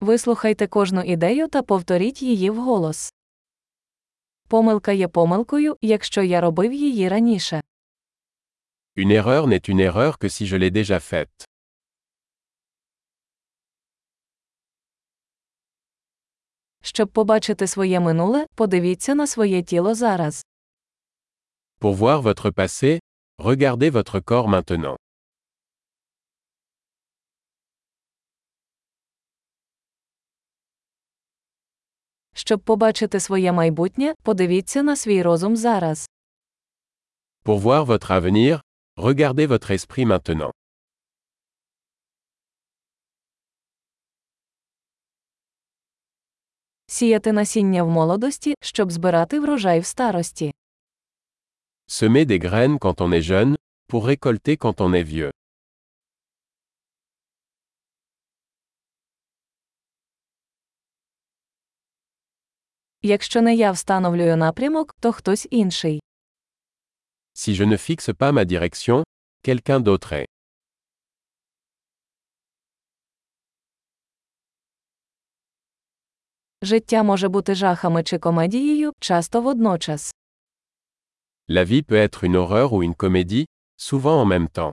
Вислухайте кожну ідею та повторіть її вголос. Помилка є помилкою, якщо я робив її раніше. Une erreur n'est une erreur que si je l'ai déjà faite. Щоб побачити своє минуле, подивіться на своє тіло зараз. Pour voir votre passé, regardez votre corps maintenant. Щоб побачити своє майбутнє, подивіться на свій розум зараз. Pour voir votre avenir, regardez votre esprit maintenant. Сіяти насіння в молодості, щоб збирати врожай в старості. Semer des graines quand on est jeune, pour récolter quand on est vieux. Якщо не я встановлюю напрямок, то хтось інший. Si je ne fixe pas ma direction, quelqu'un d'autre est. Життя може бути жахами чи комедією, часто водночас. La vie peut être une horreur ou une comédie, souvent en même temps.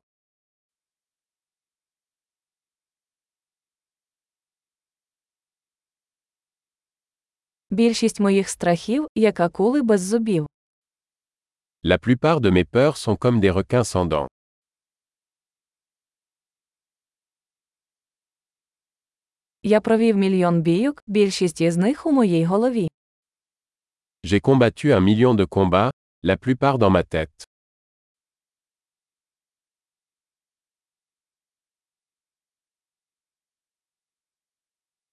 Більшість моїх страхів, як акули без зубів. La plupart de mes peurs sont comme des requins sans dents. Я провів мільйон бійок, більшість із них у моїй голові. J'ai combattu un million de combats, la plupart dans ma tête.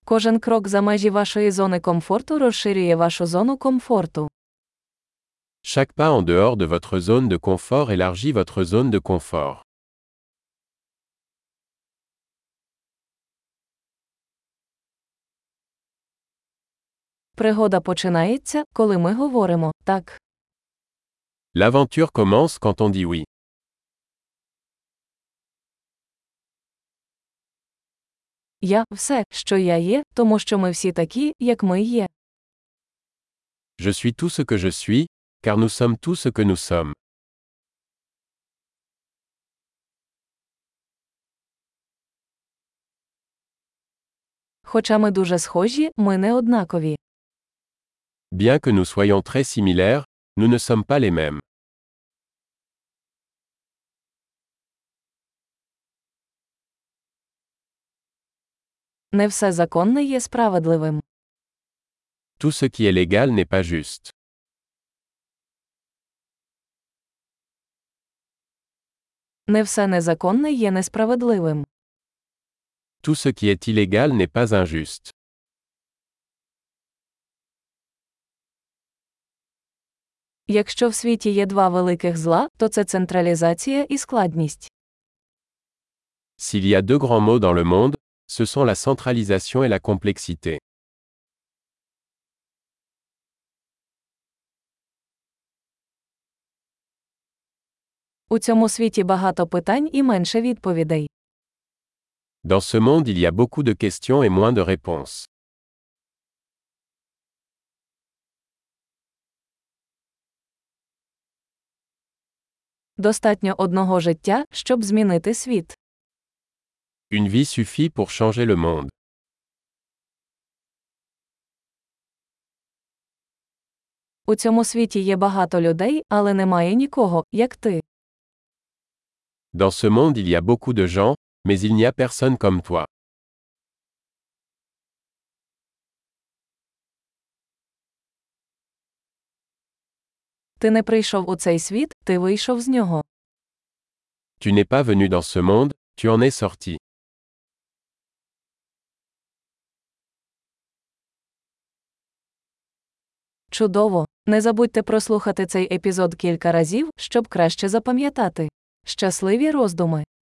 Кожен крок за межі вашої зони комфорту розширює вашу зону комфорту. Chaque pas en dehors de votre zone de confort élargit votre zone de confort. Пригода починається, коли ми говоримо так. L'aventure commence quand on dit oui. Я все, що я є, тому що ми всі такі, як ми є. Je suis tout ce que je suis, car nous sommes tout ce que nous sommes. Хоча ми дуже схожі, ми не однакові. Bien que nous soyons très similaires, nous ne sommes pas les mêmes. Не все законне є справедливим. Tout ce qui est légal n'est pas juste. Не все незаконне є несправедливим. Tout ce qui est illégal n'est pas injuste. Якщо в світі є два великих зла, то це централізація і складність. S'il y a deux grands mots dans le monde, ce sont la centralisation et la complexité. У цьому світі багато питань і менше відповідей. Dans ce monde il y a beaucoup de questions et moins de réponses. Достатньо одного життя, щоб змінити світ. Une vie suffit pour changer le monde. У цьому світі є багато людей, але немає нікого, як ти. Dans ce monde il y a beaucoup de gens, mais il n'y a personne comme toi. Ти не прийшов у цей світ, ти вийшов з нього. Tu n'es pas venu dans ce monde, tu en es sorti. Чудово! Не забудьте прослухати цей епізод кілька разів, щоб краще запам'ятати. Щасливі роздуми!